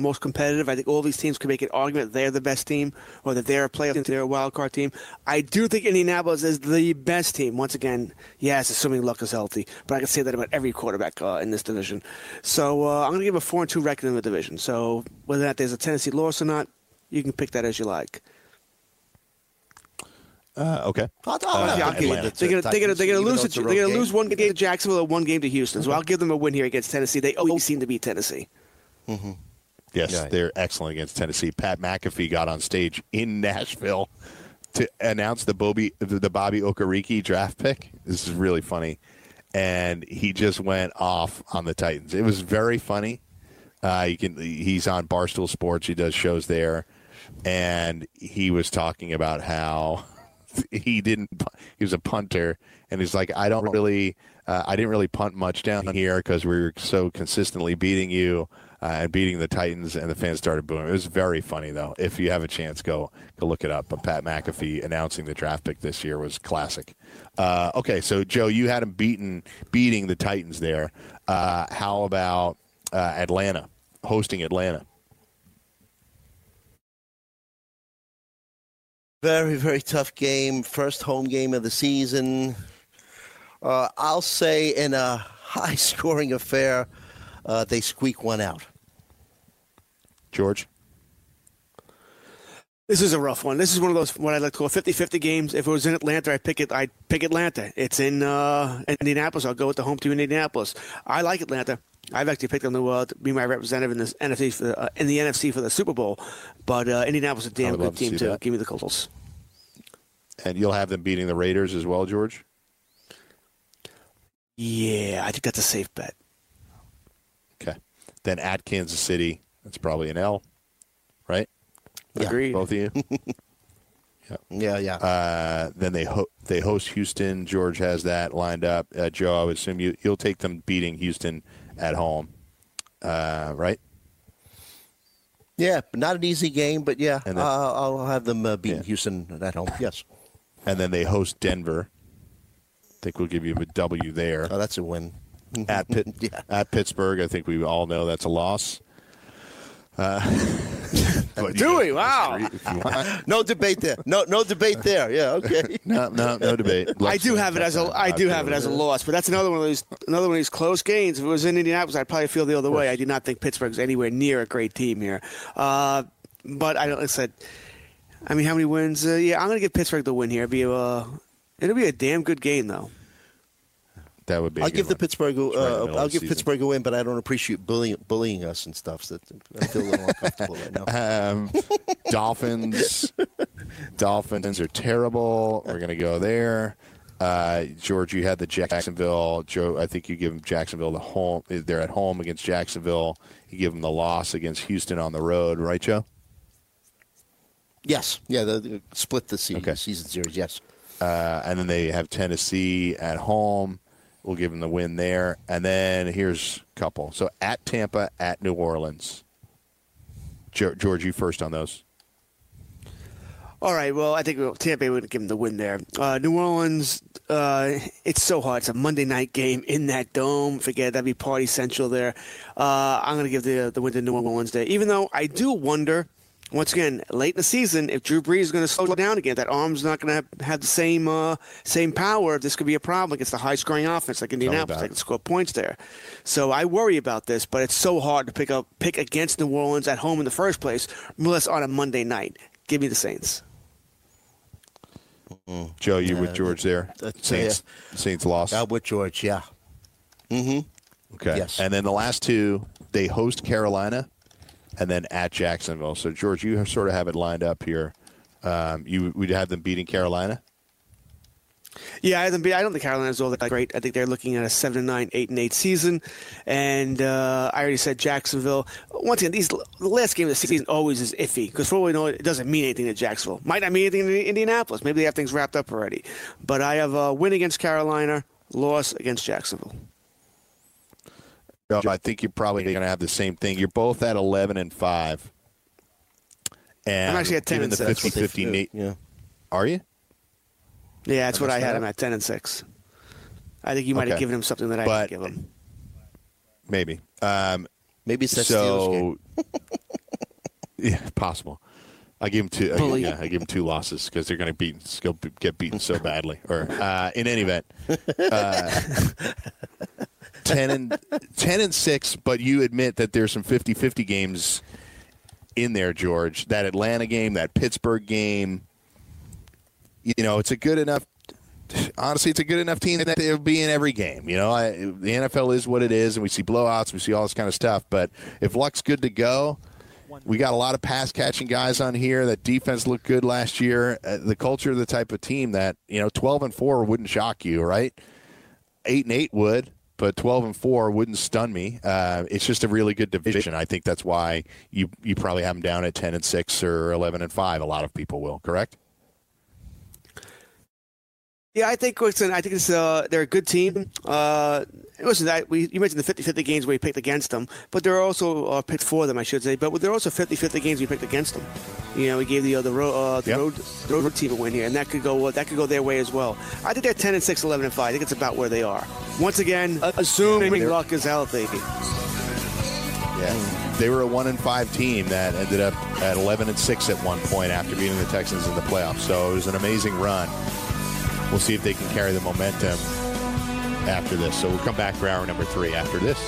Most competitive. I think all these teams can make an argument they're the best team or that they're a playoff team, they're a wild card team. I do think Indianapolis is the best team. Once again, yes, assuming Luck is healthy, but I can say that about every quarterback uh, in this division. So uh, I'm going to give a four and two record in the division. So whether or not there's a Tennessee loss or not, you can pick that as you like. Uh, okay. I'll, Uh, I'll have Yeah, to I'll give give it you- to They're gonna, they're gonna, Titans, they're gonna even though lose. it's To, they're gonna lose one game to Jacksonville and one game to Houston. So I'll give them a win here against Tennessee. They always seem to beat Tennessee. Yes, Right. they're excellent against Tennessee. Pat McAfee got on stage in Nashville to announce the Bobby the Bobby Okereke draft pick. This is really funny, and he just went off on the Titans. It was very funny. Uh, you can he's on Barstool Sports. He does shows there, and he was talking about how he didn't. He was a punter, and he's like, I don't really, uh, I didn't really punt much down here because we were so consistently beating you uh, and beating the Titans, and the fans started booing. It was very funny though. If you have a chance, go go look it up. But Pat McAfee announcing the draft pick this year was classic. Uh, okay, so Joe, you had him beaten beating the Titans there. Uh, how about uh, Atlanta hosting Atlanta? Very, very tough game. First home game of the season. Uh, I'll say in a high scoring affair, uh, they squeak one out. George. This is a rough one. This is one of those what I like to call 50-50 games. If it was in Atlanta, I'd pick it. I'd pick Atlanta. It's in uh, Indianapolis. I'll go with the home team in Indianapolis. I like Atlanta. I've actually picked them to, uh, to be my representative in the NFC for the, uh, in the NFC for the Super Bowl. But uh, Indianapolis is a I damn good love to team too. Give me the Colts. And you'll have them beating the Raiders as well, George. Yeah, I think that's a safe bet. Okay. Then at Kansas City, that's probably an L, right? Yeah. Agreed. Both of you. Yeah, yeah. Uh, then they ho- they host Houston. George has that lined up. Uh, Joe, I would assume you you'll take them beating Houston at home, uh, right? yeah, not an easy game, but yeah, then- uh, I'll have them uh, beating Yeah. Houston at home. Yes. And then they host Denver. I think we'll give you a W there. Oh, that's a win. At Pitt, Yeah. at Pittsburgh, I think we all know that's a loss. Uh, but Do we? Wow. disagree if you want. No debate there. No, no debate there. Yeah, okay. No, no, no debate. I do have it as a I do have it as a loss, but that's another one of these another one of these close games. If it was in Indianapolis, I'd probably feel the other way. I do not think Pittsburgh's anywhere near a great team here. Uh, but I don't. I said I mean, how many wins? Uh, yeah, I'm going to give Pittsburgh the win here. It'll be a, it'll be a damn good game, though. That would be. I'll give the one. Pittsburgh. Right the Uh, middle I'll give season. Pittsburgh a win, but I don't appreciate bullying, bullying us and stuff. So I feel a little uncomfortable right now. Um, Dolphins. Dolphins are terrible. We're going to go there. Uh, George, you had the Jacksonville. Joe, I think you give them Jacksonville the home. They're at home against Jacksonville. You give them the loss against Houston on the road, right, Joe? Yes, yeah, the, the split the season, Okay. season series. Yes, Uh, and then they have Tennessee at home. We'll give them the win there. And then here's a couple. So at Tampa, at New Orleans. George, you first on those. All right. Well, I think Tampa would give them the win there. Uh, New Orleans, uh, it's so hard. It's a Monday night game in that dome. Forget that'd be party central there. Uh, I'm going to give the the win to New Orleans there. Even though I do wonder, once again, late in the season, if Drew Brees is going to slow down again, that arm's not going to have, have the same uh, same power. This could be a problem against the high scoring offense like Indianapolis. about They can score points there. So I worry about this, but it's so hard to pick up pick against New Orleans at home in the first place, unless on a Monday night. Give me the Saints. Joe, you with George there? that's- Saints, Saints lost. uh, with George. Yeah, Mm-hmm. Okay. Yes. And then the last two, they host Carolina and then at Jacksonville. So, George, you sort of have it lined up here. Um, you would have them beating Carolina? Yeah, I don't think Carolina's all that great. I think they're looking at a seven and nine, eight and eight season. And uh, I already said Jacksonville. Once again, these the last game of the season always is iffy because for all we know, it doesn't mean anything to Jacksonville. Might not mean anything to Indianapolis. Maybe they have things wrapped up already. But I have a win against Carolina, loss against Jacksonville. Joe, I think you're probably going to have the same thing. You're both at 11 and 5. And I'm actually at 10 given and the six. 50 50 Nate. yeah. Are you? Yeah, that's what I had that. him at ten and six. I think you might have given him something that I But- didn't give him. Maybe. Um, Maybe it's that Steelers game. so, yeah, possible. I give him two. I, yeah, I give him two losses because they're going to beat, get beaten so badly. Or uh, in any event, uh, ten and ten and six. But you admit that there's some 50-50 games in there, George. That Atlanta game, that Pittsburgh game. You know, it's a good enough. Honestly, it's a good enough team that they'll be in every game. You know, I, the NFL is what it is, and we see blowouts, we see all this kind of stuff. But if Luck's good to go, we got a lot of pass catching guys on here. That defense looked good last year. Uh, the culture the type of team that you know, twelve and four wouldn't shock you, right? Eight and eight would, but twelve and four wouldn't stun me. Uh, it's just a really good division. I think that's why you you probably have them down at ten and six or eleven and five. A lot of people will, correct? Yeah, I think listen, I think it's uh, they're a good team. Uh, listen, that we you mentioned the 50-50 games where you picked against them, but there are also uh, picked for them, I should say. But there are also 50-50 games we picked against them. You know, we gave the uh, the, road, uh, the Yep. road the road team a win here, and that could go uh, that could go their way as well. I think they're 10 and 6, 11 and 5. I think it's about where they are. Once again, assuming luck is healthy. Yeah. They were a one and five team that ended up at eleven and six at one point after beating the Texans in the playoffs. So it was an amazing run. We'll see if they can carry the momentum after this. So we'll come back for hour number three after this.